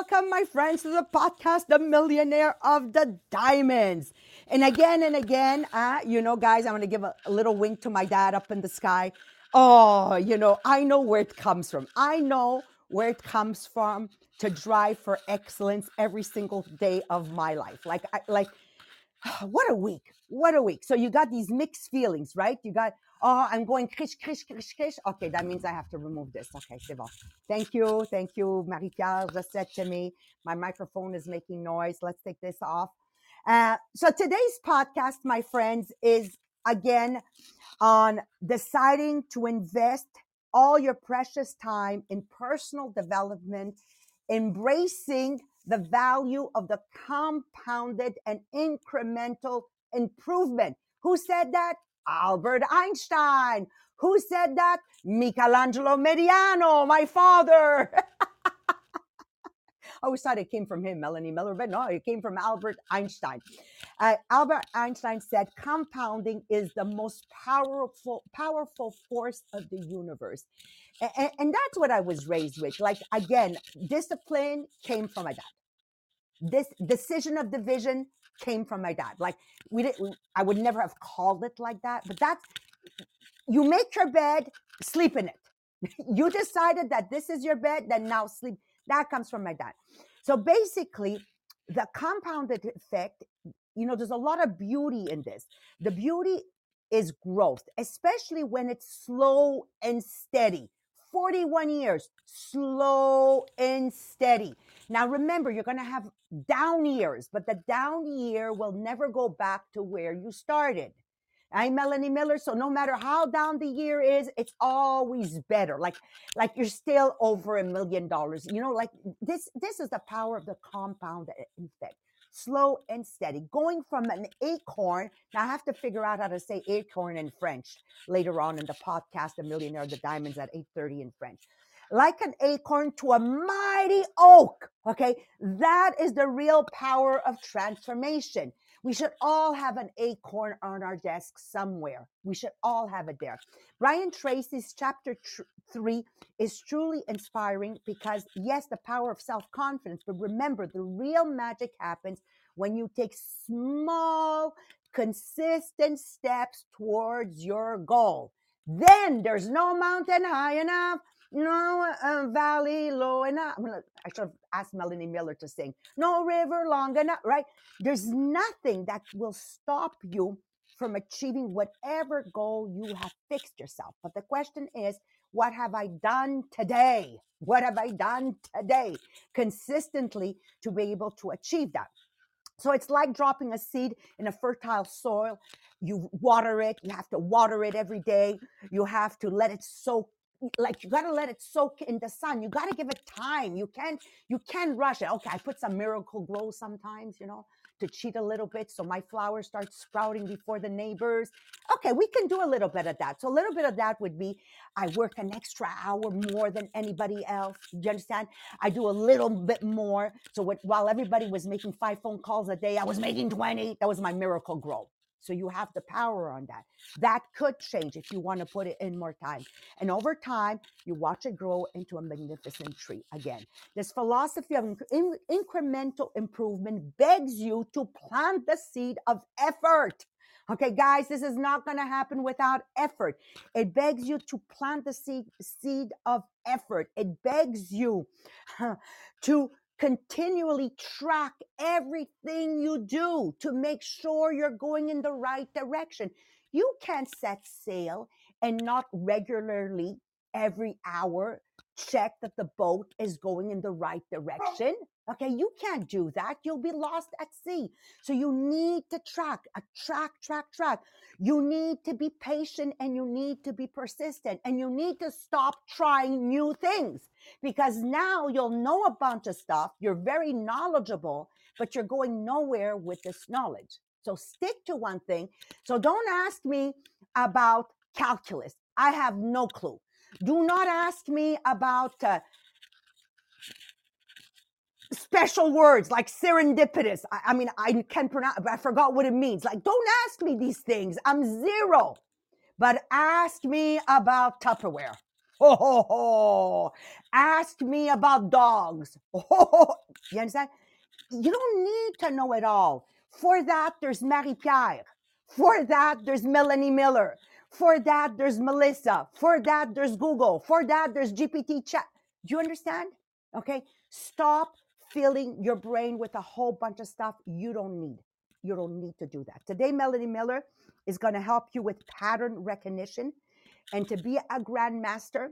Welcome, my friends, to the podcast, The Millionaire of the Diamonds. And again and again, uh, you know, guys, I'm going to give a, a little wink to my dad up in the sky. Oh, you know, I know where it comes from. I know where it comes from to drive for excellence every single day of my life. Like, I, like, what a week! What a week! So you got these mixed feelings, right? You got, oh, I'm going krish, krish, krish, krish. Okay, that means I have to remove this. Okay, c'est bon. Thank you, thank you, Marie-Pierre just said to me, my microphone is making noise. Let's take this off. Uh, so today's podcast, my friends, is again on deciding to invest all your precious time in personal development, embracing the value of the compounded and incremental improvement. Who said that? Albert Einstein. Who said that? Michelangelo Mediano, my father. I always thought it came from him, Melanie Miller, but no, it came from Albert Einstein. Uh, Albert Einstein said, "Compounding is the most powerful, powerful force of the universe," and, and that's what I was raised with. Like again, discipline came from my dad. This decision of division came from my dad. Like we didn't, I would never have called it like that, but that's you make your bed, sleep in it. you decided that this is your bed, then now sleep. That comes from my dad. So basically, the compounded effect, you know, there's a lot of beauty in this. The beauty is growth, especially when it's slow and steady. 41 years, slow and steady. Now, remember, you're going to have down years, but the down year will never go back to where you started. I'm Melanie Miller. So no matter how down the year is, it's always better. Like, like you're still over a million dollars. You know, like this, this is the power of the compound effect. Slow and steady. Going from an acorn. Now I have to figure out how to say acorn in French later on in the podcast, The Millionaire the Diamonds at 8:30 in French like an acorn to a mighty oak. Okay. That is the real power of transformation. We should all have an acorn on our desk somewhere. We should all have it there. Brian Tracy's chapter tr- three is truly inspiring because, yes, the power of self confidence, but remember, the real magic happens when you take small, consistent steps towards your goal. Then there's no mountain high enough, no uh, valley low enough. I'm gonna, I should have asked Melanie Miller to sing. No river long enough, right? There's nothing that will stop you from achieving whatever goal you have fixed yourself. But the question is, what have I done today? What have I done today consistently to be able to achieve that? So it's like dropping a seed in a fertile soil. You water it, you have to water it every day. You have to let it soak like you got to let it soak in the sun. You got to give it time. You can't you can't rush it. Okay i put some Miracle-Gro sometimes you know to cheat a little bit so my flowers start sprouting before the neighbors. Okay we can do a little bit of that. So a little bit of that would be i work an extra hour more than anybody else. Do you understand? I do a little bit more. So what, while everybody was making five phone calls a day i was making 20 that was my Miracle-Gro so you have the power on that. That could change if you want to put it in more time. And over time, you watch it grow into a magnificent tree. Again, this philosophy of in- incremental improvement begs you to plant the seed of effort. Okay, guys, this is not going to happen without effort. It begs you to plant the seed, seed of effort. It begs you to continually track everything you do to make sure you're going in the right direction. You can't set sail and not regularly every hour check that the boat is going in the right direction. Okay, you can't do that. You'll be lost at sea. So you need to track, track, track, track. You need to be patient and you need to be persistent and you need to stop trying new things because now you'll know a bunch of stuff. You're very knowledgeable, but you're going nowhere with this knowledge. So stick to one thing. So don't ask me about calculus. I have no clue. Do not ask me about uh, special words like serendipitous. I, I, mean, I can pronounce, but I forgot what it means. Like, don't ask me these things. I'm zero. But ask me about Tupperware. Oh, ho, ho. ask me about dogs. Oh, ho. You understand? You don't need to know it all. For that, there's Marie Pierre. For that, there's Melanie Miller. For that, there's Melissa. For that, there's Google. For that, there's GPT chat. Do you understand? Okay. Stop filling your brain with a whole bunch of stuff you don't need. You don't need to do that. Today, Melanie Miller is going to help you with pattern recognition. And to be a grandmaster,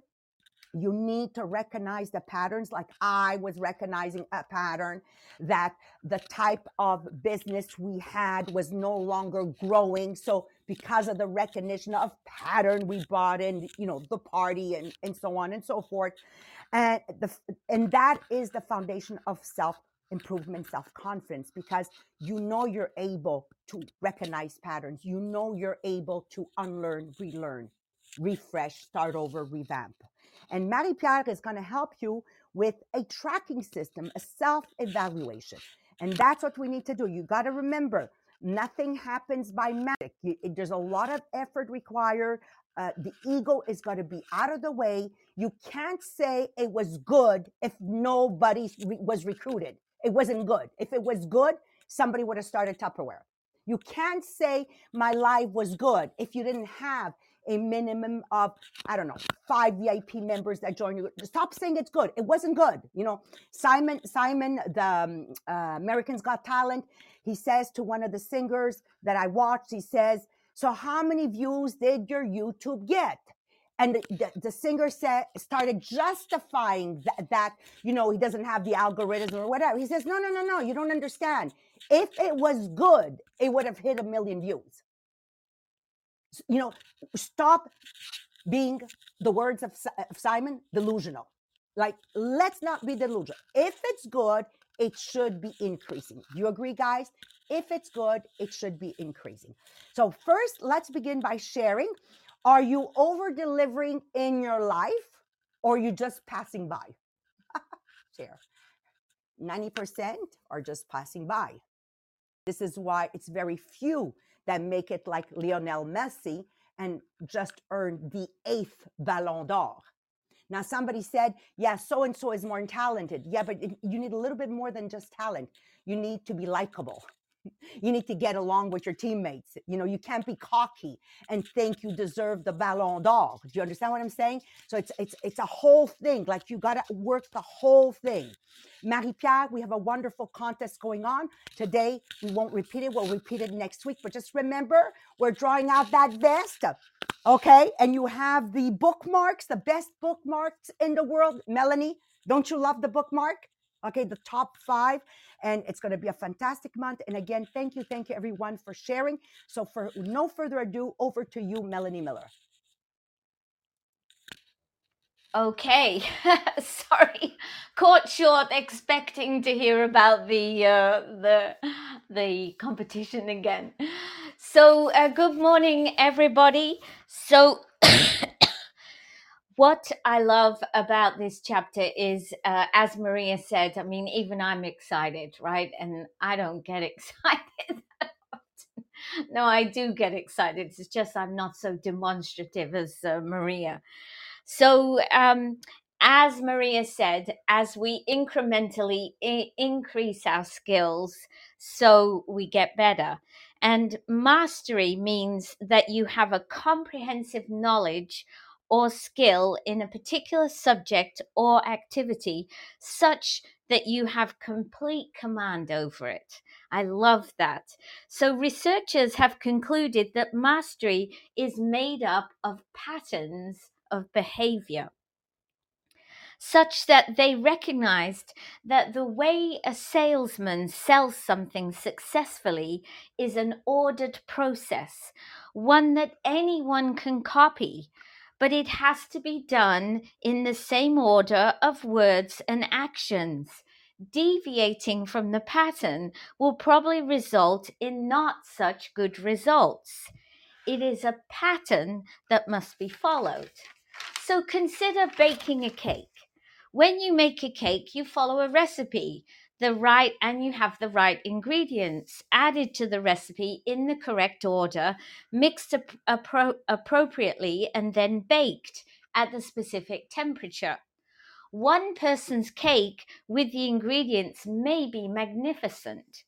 you need to recognize the patterns like i was recognizing a pattern that the type of business we had was no longer growing so because of the recognition of pattern we brought in you know the party and, and so on and so forth and the and that is the foundation of self improvement self confidence because you know you're able to recognize patterns you know you're able to unlearn relearn refresh start over revamp and Marie Pierre is going to help you with a tracking system, a self evaluation. And that's what we need to do. You got to remember, nothing happens by magic. You, there's a lot of effort required. Uh, the ego is going to be out of the way. You can't say it was good if nobody re- was recruited. It wasn't good. If it was good, somebody would have started Tupperware. You can't say my life was good if you didn't have a minimum of I don't know five VIP members that join you. Stop saying it's good. It wasn't good. You know, Simon Simon the um, uh, America's Got Talent. He says to one of the singers that I watched. He says, "So how many views did your YouTube get?" And the, the, the singer said started justifying that, that you know he doesn't have the algorithm or whatever. He says, "No, no, no, no. You don't understand. If it was good, it would have hit a million views." You know, stop being the words of, of Simon delusional. Like, let's not be delusional. If it's good, it should be increasing. You agree, guys? If it's good, it should be increasing. So, first, let's begin by sharing. Are you over delivering in your life or are you just passing by? Share. 90% are just passing by. This is why it's very few that make it like Lionel Messi and just earn the eighth Ballon d'Or. Now, somebody said, yeah, so and so is more talented. Yeah, but it- you need a little bit more than just talent. You need to be likable. You need to get along with your teammates. You know, you can't be cocky and think you deserve the Ballon d'Or. Do you understand what I'm saying? So it's it's it's a whole thing. Like you gotta work the whole thing. Marie Pierre, we have a wonderful contest going on today. We won't repeat it. We'll repeat it next week. But just remember, we're drawing out that vest. Okay, and you have the bookmarks, the best bookmarks in the world. Melanie, don't you love the bookmark? Okay, the top five, and it's going to be a fantastic month. And again, thank you, thank you, everyone, for sharing. So, for no further ado, over to you, Melanie Miller. Okay, sorry, caught short expecting to hear about the uh, the the competition again. So, uh, good morning, everybody. So, what I love about this chapter is, uh, as Maria said, I mean, even I'm excited, right? And I don't get excited. no, I do get excited. It's just I'm not so demonstrative as uh, Maria. So, um, as Maria said, as we incrementally I- increase our skills, so we get better. And mastery means that you have a comprehensive knowledge or skill in a particular subject or activity, such that you have complete command over it. I love that. So, researchers have concluded that mastery is made up of patterns of behavior, such that they recognized that the way a salesman sells something successfully is an ordered process, one that anyone can copy. But it has to be done in the same order of words and actions. Deviating from the pattern will probably result in not such good results. It is a pattern that must be followed. So consider baking a cake. When you make a cake, you follow a recipe, the right and you have the right ingredients added to the recipe in the correct order, mixed ap- appro- appropriately and then baked at the specific temperature. One person's cake with the ingredients may be magnificent.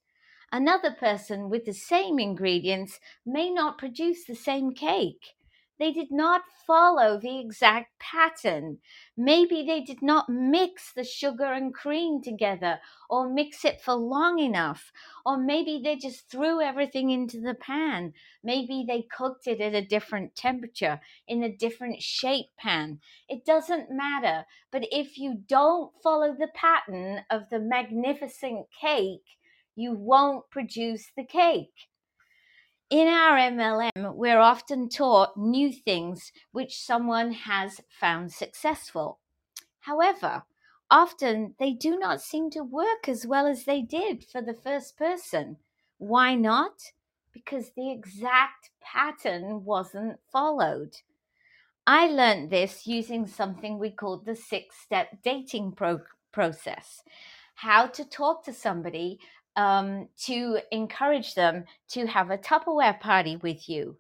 Another person with the same ingredients may not produce the same cake. They did not follow the exact pattern. Maybe they did not mix the sugar and cream together or mix it for long enough. Or maybe they just threw everything into the pan. Maybe they cooked it at a different temperature in a different shape pan. It doesn't matter. But if you don't follow the pattern of the magnificent cake, you won't produce the cake. In our MLM, we're often taught new things which someone has found successful. However, often they do not seem to work as well as they did for the first person. Why not? Because the exact pattern wasn't followed. I learned this using something we called the six step dating pro- process. How to talk to somebody um, to encourage them to have a Tupperware party with you.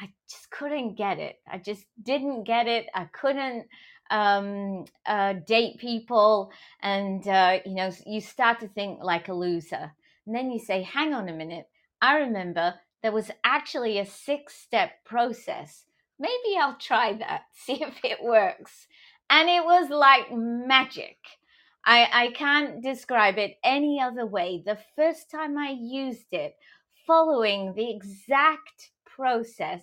I just couldn't get it. I just didn't get it. I couldn't um, uh, date people. And, uh, you know, you start to think like a loser. And then you say, hang on a minute. I remember there was actually a six step process. Maybe I'll try that, see if it works. And it was like magic. I, I can't describe it any other way. The first time I used it, following the exact process,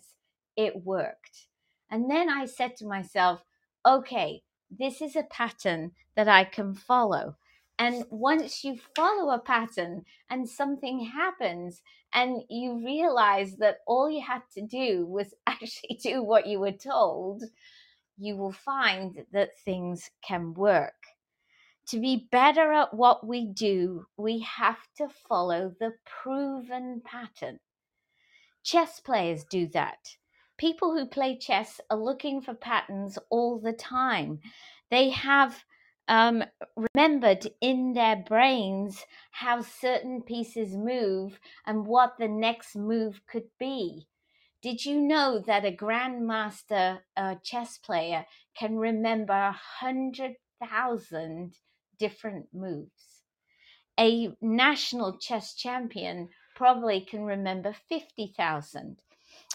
it worked. And then I said to myself, okay, this is a pattern that I can follow. And once you follow a pattern and something happens, and you realize that all you had to do was actually do what you were told, you will find that things can work to be better at what we do, we have to follow the proven pattern. Chess players do that. People who play chess are looking for patterns all the time. They have um, remembered in their brains how certain pieces move and what the next move could be. Did you know that a grandmaster uh, chess player can remember a hundred thousand different moves. A national chess champion probably can remember 50,000.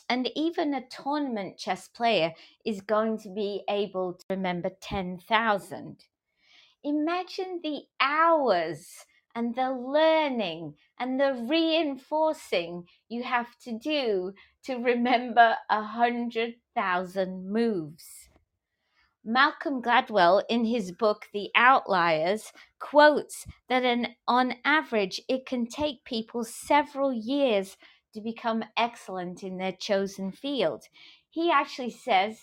And even a tournament chess player is going to be able to remember 10,000. Imagine the hours and the learning and the reinforcing you have to do to remember a hundred thousand moves. Malcolm Gladwell, in his book The Outliers, quotes that an, on average it can take people several years to become excellent in their chosen field. He actually says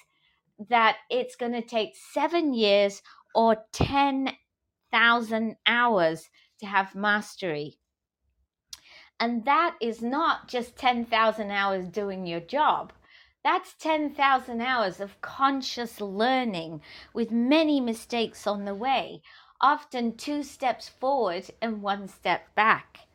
that it's going to take seven years or 10,000 hours to have mastery. And that is not just 10,000 hours doing your job. That's 10,000 hours of conscious learning with many mistakes on the way, often two steps forward and one step back.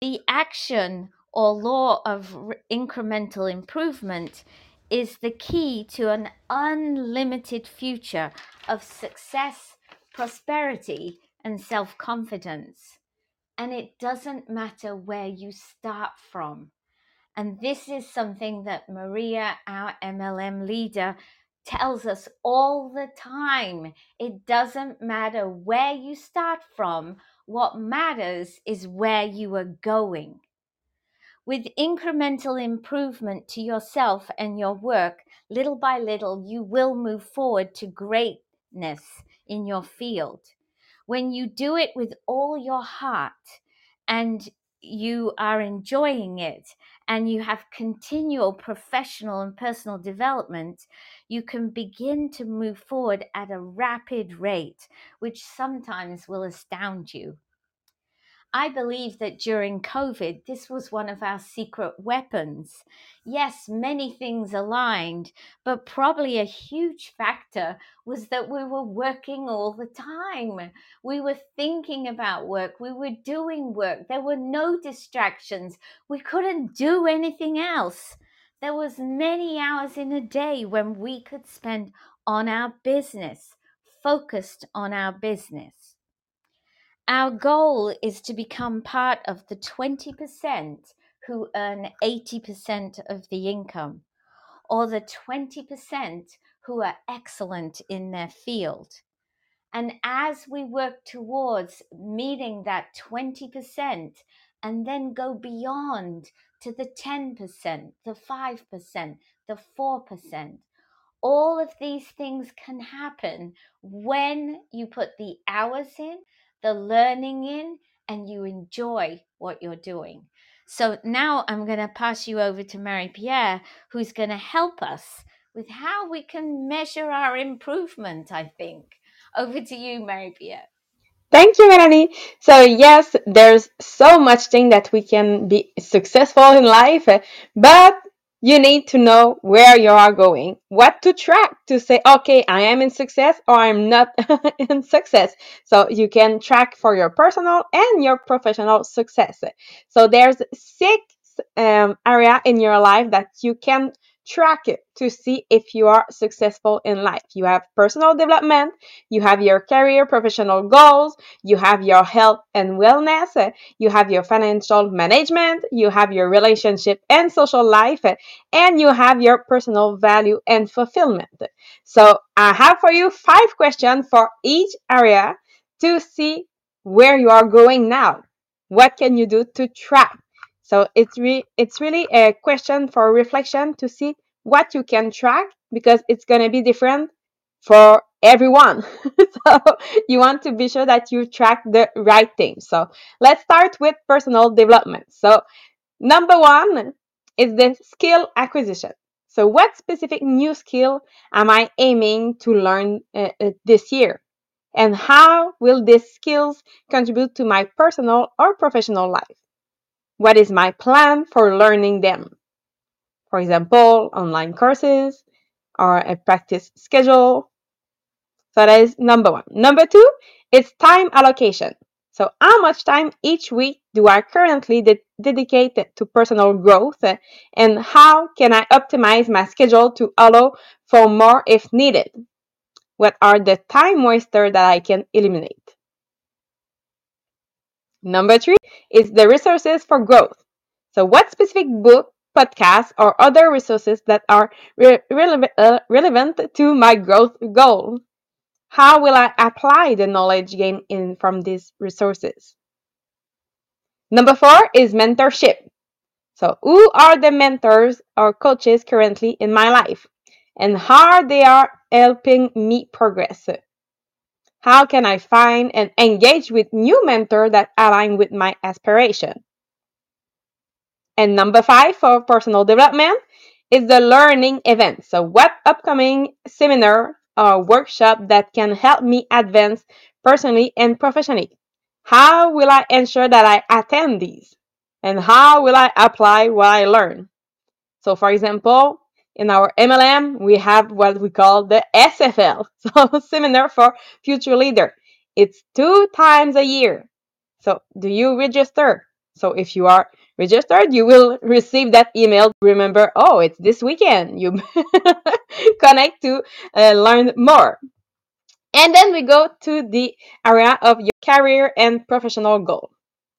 The action or law of incremental improvement is the key to an unlimited future of success, prosperity, and self confidence. And it doesn't matter where you start from. And this is something that Maria, our MLM leader, tells us all the time. It doesn't matter where you start from, what matters is where you are going. With incremental improvement to yourself and your work, little by little, you will move forward to greatness in your field. When you do it with all your heart and you are enjoying it and you have continual professional and personal development, you can begin to move forward at a rapid rate, which sometimes will astound you. I believe that during COVID, this was one of our secret weapons. Yes, many things aligned, but probably a huge factor was that we were working all the time. We were thinking about work, we were doing work, there were no distractions, we couldn't do anything else. There was many hours in a day when we could spend on our business, focused on our business. Our goal is to become part of the 20% who earn 80% of the income, or the 20% who are excellent in their field. And as we work towards meeting that 20% and then go beyond to the 10%, the 5%, the 4%, all of these things can happen when you put the hours in the learning in and you enjoy what you're doing. So now I'm going to pass you over to Mary Pierre, who's going to help us with how we can measure our improvement, I think. Over to you, Mary Pierre. Thank you, Melanie. So yes, there's so much thing that we can be successful in life, but you need to know where you are going, what to track to say, okay, I am in success or I'm not in success. So you can track for your personal and your professional success. So there's six um, area in your life that you can track it to see if you are successful in life. You have personal development, you have your career professional goals, you have your health and wellness, eh, you have your financial management, you have your relationship and social life, eh, and you have your personal value and fulfillment. So I have for you five questions for each area to see where you are going now. What can you do to track so it's re- it's really a question for reflection to see what you can track because it's going to be different for everyone. so you want to be sure that you track the right thing. So let's start with personal development. So number 1 is the skill acquisition. So what specific new skill am I aiming to learn uh, uh, this year? And how will these skills contribute to my personal or professional life? What is my plan for learning them? For example, online courses or a practice schedule. So that is number one. Number two is time allocation. So, how much time each week do I currently de- dedicate to personal growth, uh, and how can I optimize my schedule to allow for more if needed? What are the time wasters that I can eliminate? Number three is the resources for growth. So, what specific book, podcast, or other resources that are re- relevant, uh, relevant to my growth goal? How will I apply the knowledge gained in from these resources? Number four is mentorship. So, who are the mentors or coaches currently in my life, and how are they are helping me progress? How can I find and engage with new mentors that align with my aspiration? And number five for personal development is the learning event. So, what upcoming seminar or workshop that can help me advance personally and professionally? How will I ensure that I attend these? And how will I apply what I learn? So, for example, in our MLM, we have what we call the SFL, so Seminar for Future Leader. It's two times a year. So, do you register? So, if you are registered, you will receive that email. Remember, oh, it's this weekend. You connect to uh, learn more. And then we go to the area of your career and professional goal.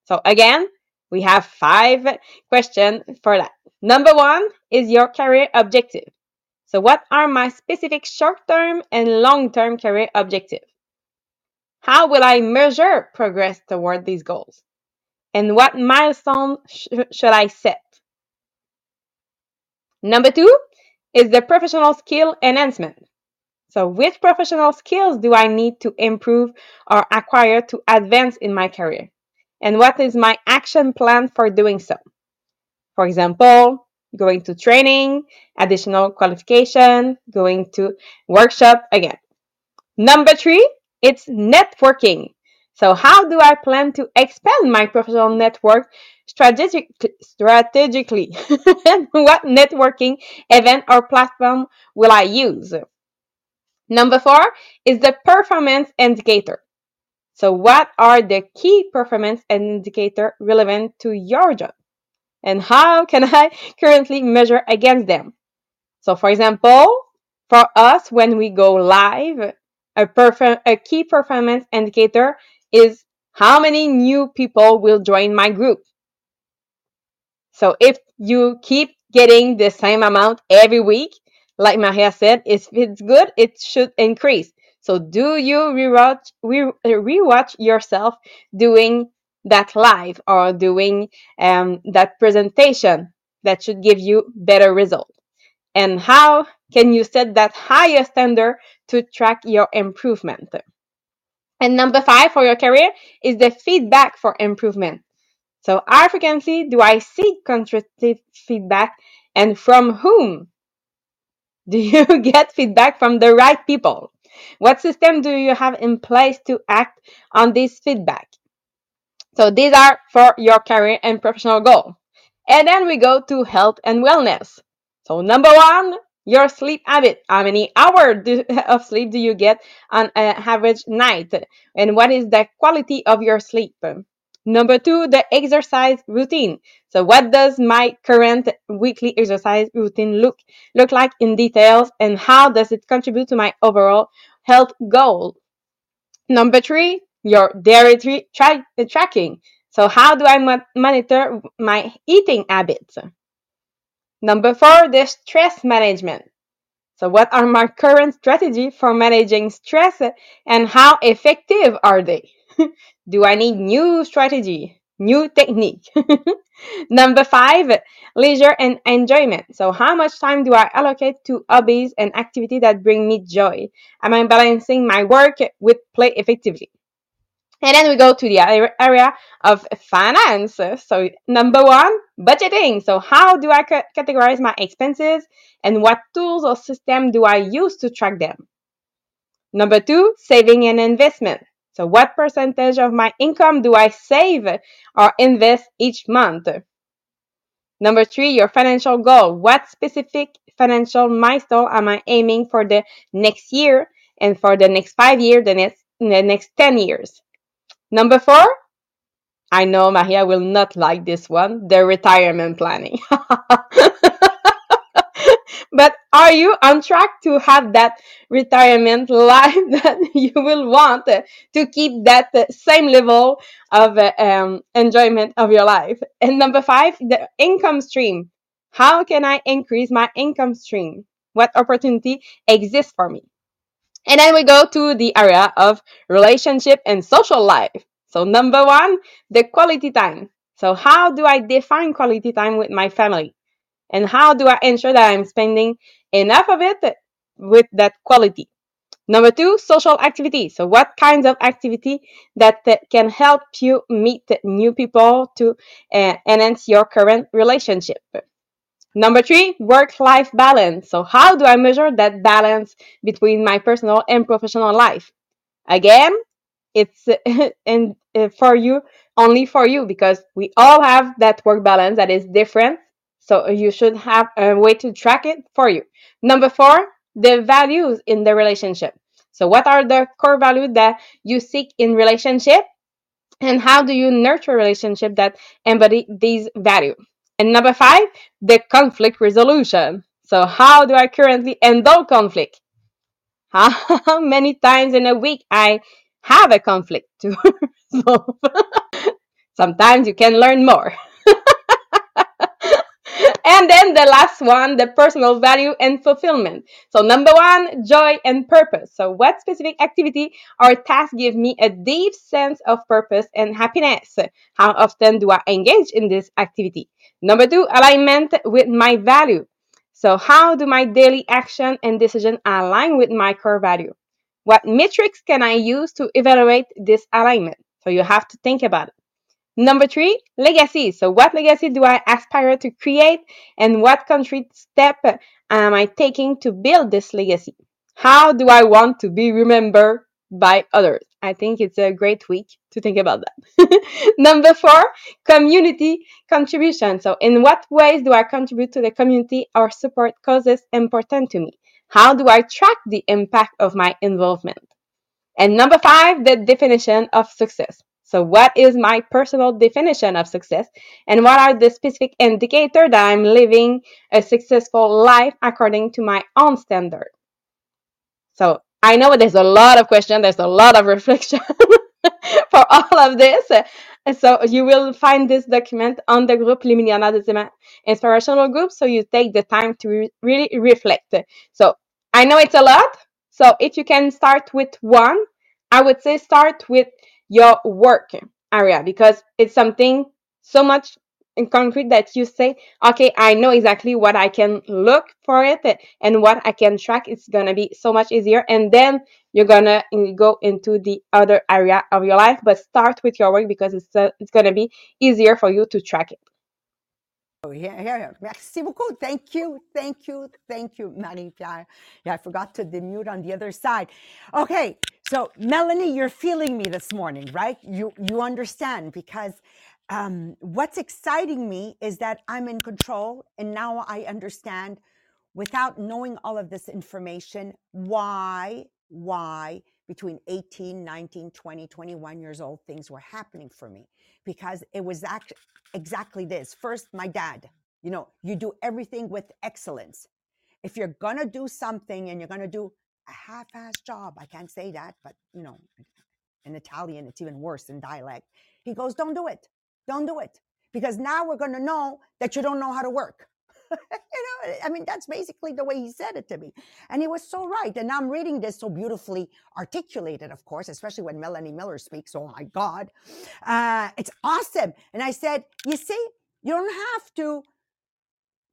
So, again, we have five questions for that. Number one is your career objective. So, what are my specific short term and long term career objectives? How will I measure progress toward these goals? And what milestone sh- should I set? Number two is the professional skill enhancement. So, which professional skills do I need to improve or acquire to advance in my career? And what is my action plan for doing so? For example, going to training, additional qualification, going to workshop again. Number three, it's networking. So how do I plan to expand my professional network strategic, strategically? what networking event or platform will I use? Number four is the performance indicator. So what are the key performance indicator relevant to your job? And how can I currently measure against them? So for example, for us when we go live, a, perf- a key performance indicator is how many new people will join my group. So if you keep getting the same amount every week, like Maria said, if it's good, it should increase. So do you rewatch re- rewatch yourself doing that live or doing um, that presentation that should give you better result And how can you set that higher standard to track your improvement? And number five for your career is the feedback for improvement. So how frequently do I seek constructive feedback and from whom? Do you get feedback from the right people? What system do you have in place to act on this feedback? So these are for your career and professional goal. And then we go to health and wellness. So number one, your sleep habit. How many hours of sleep do you get on an average night? And what is the quality of your sleep? Number two, the exercise routine. So what does my current weekly exercise routine look, look like in details and how does it contribute to my overall health goal? Number three, your dietary tra- tracking. So how do I monitor my eating habits? Number four, the stress management. So what are my current strategy for managing stress and how effective are they? do I need new strategy, new technique? Number five, leisure and enjoyment. So how much time do I allocate to hobbies and activities that bring me joy? Am I balancing my work with play effectively? And then we go to the area of finance. So number one, budgeting. So how do I categorize my expenses and what tools or system do I use to track them? Number two, saving and investment. So what percentage of my income do I save or invest each month? Number three, your financial goal. What specific financial milestone am I aiming for the next year and for the next five years, the next, the next 10 years? Number four, I know Maria will not like this one, the retirement planning. but are you on track to have that retirement life that you will want to keep that same level of um, enjoyment of your life? And number five, the income stream. How can I increase my income stream? What opportunity exists for me? And then we go to the area of relationship and social life. So number one, the quality time. So how do I define quality time with my family? And how do I ensure that I'm spending enough of it with that quality? Number two, social activity. So what kinds of activity that can help you meet new people to uh, enhance your current relationship? Number three, work life balance. So, how do I measure that balance between my personal and professional life? Again, it's and uh, for you only for you because we all have that work balance that is different. So, you should have a way to track it for you. Number four, the values in the relationship. So, what are the core values that you seek in relationship? And how do you nurture relationship that embody these values? And number five, the conflict resolution. So how do I currently handle conflict? How many times in a week I have a conflict to solve? Sometimes you can learn more. And then the last one, the personal value and fulfillment. So number one, joy and purpose. So what specific activity or task give me a deep sense of purpose and happiness? How often do I engage in this activity? Number two, alignment with my value. So how do my daily action and decision align with my core value? What metrics can I use to evaluate this alignment? So you have to think about it. Number three, legacy. So what legacy do I aspire to create and what concrete step am I taking to build this legacy? How do I want to be remembered by others? I think it's a great week to think about that. Number four, community contribution. So in what ways do I contribute to the community or support causes important to me? How do I track the impact of my involvement? And number five, the definition of success. So what is my personal definition of success and what are the specific indicators that I'm living a successful life according to my own standard? So I know there's a lot of questions, there's a lot of reflection for all of this. So you will find this document on the group Les Millionnaires Inspirational Group. So you take the time to re- really reflect. So I know it's a lot. So if you can start with one, I would say start with your work area because it's something so much in concrete that you say, okay, I know exactly what I can look for it and what I can track. It's gonna be so much easier. And then you're gonna go into the other area of your life, but start with your work because it's uh, it's gonna be easier for you to track it. Oh, yeah, yeah. Merci beaucoup. Thank you, thank you, thank you, Marie-Pierre. Yeah, I forgot to demute on the other side. Okay, so Melanie, you're feeling me this morning, right? You you understand because um, what's exciting me is that I'm in control, and now I understand, without knowing all of this information, why why between 18, 19, 20, 21 years old things were happening for me because it was act- exactly this. First, my dad, you know, you do everything with excellence. If you're to do something and you're to do a half ass job, I can't say that, but you know, in Italian, it's even worse in dialect. He goes, Don't do it. Don't do it. Because now we're going to know that you don't know how to work. you know, I mean, that's basically the way he said it to me. And he was so right. And I'm reading this so beautifully articulated, of course, especially when Melanie Miller speaks. Oh my God. Uh, it's awesome. And I said, You see, you don't have to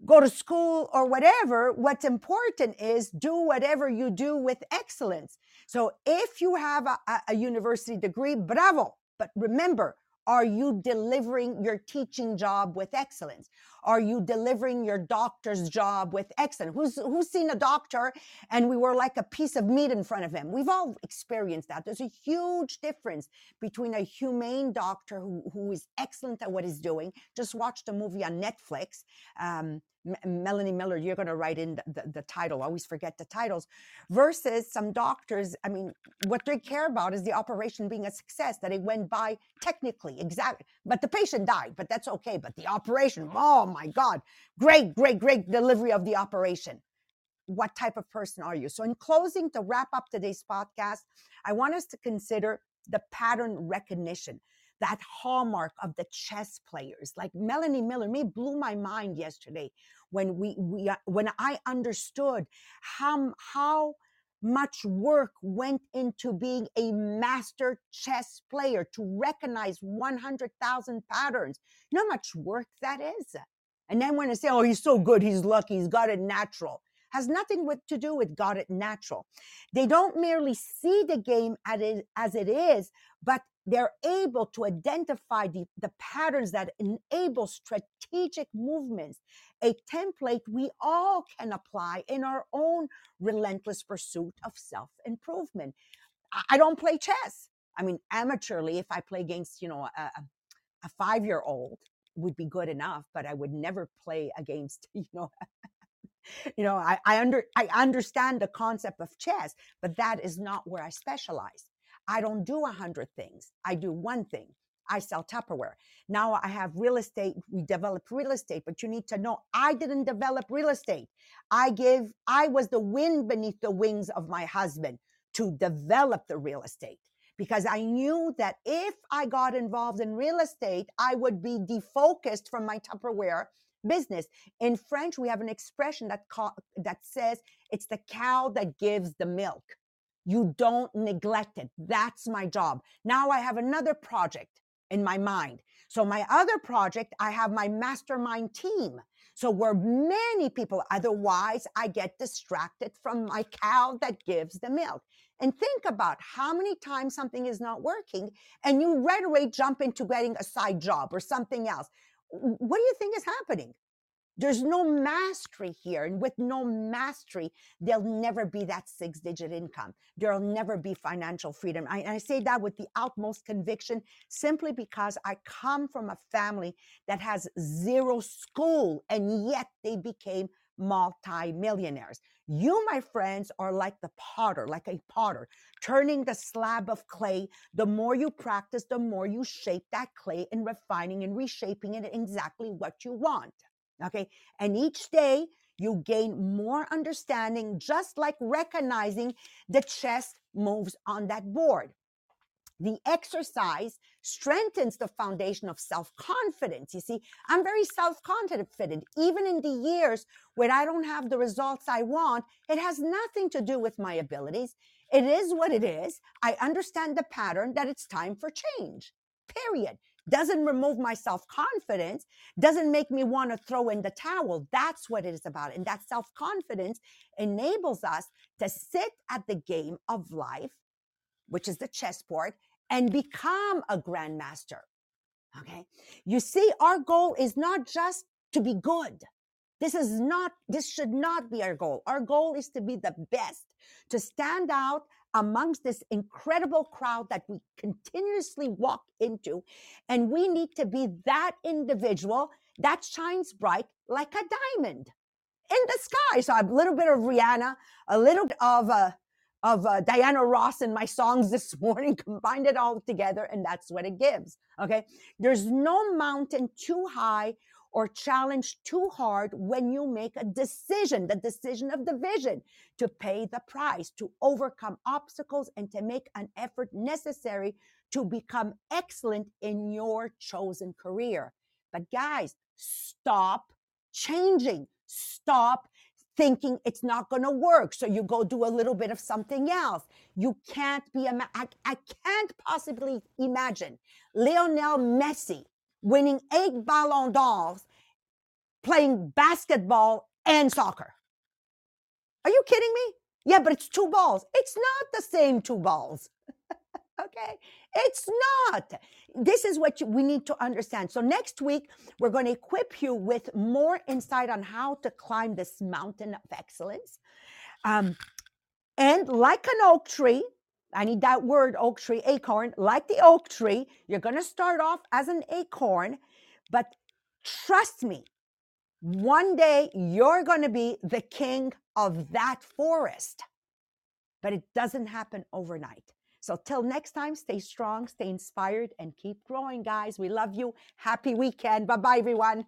go to school or whatever. What's important is do whatever you do with excellence. So if you have a, a university degree, bravo. But remember, are you delivering your teaching job with excellence? Are you delivering your doctor's job with excellence? Who's who's seen a doctor and we were like a piece of meat in front of him? We've all experienced that. There's a huge difference between a humane doctor who, who is excellent at what he's doing. Just watched a movie on Netflix. Um, M- Melanie Miller, you're going to write in the, the, the title. I always forget the titles. Versus some doctors, I mean, what they care about is the operation being a success, that it went by technically, exactly. But the patient died, but that's okay. But the operation, oh my God, great, great, great delivery of the operation. What type of person are you? So, in closing, to wrap up today's podcast, I want us to consider the pattern recognition that hallmark of the chess players like melanie miller me blew my mind yesterday when we, we uh, when i understood how how much work went into being a master chess player to recognize 100,000 patterns. You know how much work that is? And then when I say, oh, he's so good, he's lucky, he's got it natural, has nothing with, to do with got it natural. They don't merely see the game as it, as it is, but they're able to identify the, the patterns that enable strategic movements, a template we all can apply in our own relentless pursuit of self improvement. I don't play chess. I mean, amateurly, if I play against, you know, a, a five year old would be good enough, but I would never play against, you know, you know, I, I under I understand the concept of chess, but that is not where I specialize. I don't do a hundred things. I do one thing. I sell Tupperware. Now I have real estate. We develop real estate, but you need to know I didn't develop real estate. I give, I was the wind beneath the wings of my husband to develop the real estate because I knew that if I got involved in real estate, I would be defocused from my Tupperware business. In French, we have an expression that, that says it's the cow that gives the milk. You don't neglect it. That's my job. Now I have another project in my mind. So, my other project, I have my mastermind team. So, where many people, otherwise, I get distracted from my cow that gives the milk. And think about how many times something is not working and you right away jump into getting a side job or something else. What do you think is happening? There's no mastery here. And with no mastery, there'll never be that six digit income. There'll never be financial freedom. I, I, say that with the utmost conviction simply because I come from a family that has zero school and yet they became multi-millionaires. You, my friends, are like the potter, like a potter, turning the slab of clay. The more you practice, the more you shape that clay and refining and reshaping it exactly what you want. Okay. And each day You gain more understanding, just like recognizing the chess moves on that board. The exercise strengthens the foundation of self confidence. You see, I'm very self confident. Even in the years when I don't have the results I want, it has nothing to do with my abilities. It is what it is. I understand the pattern that it's time for change, period. Doesn't remove my self confidence, doesn't make me want to throw in the towel. That's what it is about. And that self confidence enables us to sit at the game of life which is the chessboard, and become a grandmaster. Okay. You see, our goal is not just to be good. This is not, this should not be our goal. Our goal is to be the best, to stand out amongst this incredible crowd that we continuously walk into. And we need to be that individual that shines bright like a diamond in the sky. So a little bit of Rihanna, a little bit of uh, of uh, Diana Ross in my songs this morning, combined it all together, and that's what it gives. Okay. There's no mountain too high or challenge too hard when you make a decision, the decision of the vision to pay the price, to overcome obstacles, and to make an effort necessary to become excellent in your chosen career. But guys, stop changing. Stop thinking it's not going to work. So you go do a little bit of something else. You can't be, I, I can't possibly imagine Lionel Messi winning eight Ballon d'Ors playing basketball and soccer. Are you kidding me? Yeah, but it's two balls. It's not the same two balls. okay? It's not. This is what you, we need to understand. So, next week, we're going to equip you with more insight on how to climb this mountain of excellence. Um, and like an oak tree, I need that word oak tree, acorn, like the oak tree, you're going to start off as an acorn, but trust me, one day you're going to be the king of that forest. But it doesn't happen overnight. So till next time, stay strong, stay inspired, and keep growing, guys. We love you. Happy weekend. Bye bye, everyone.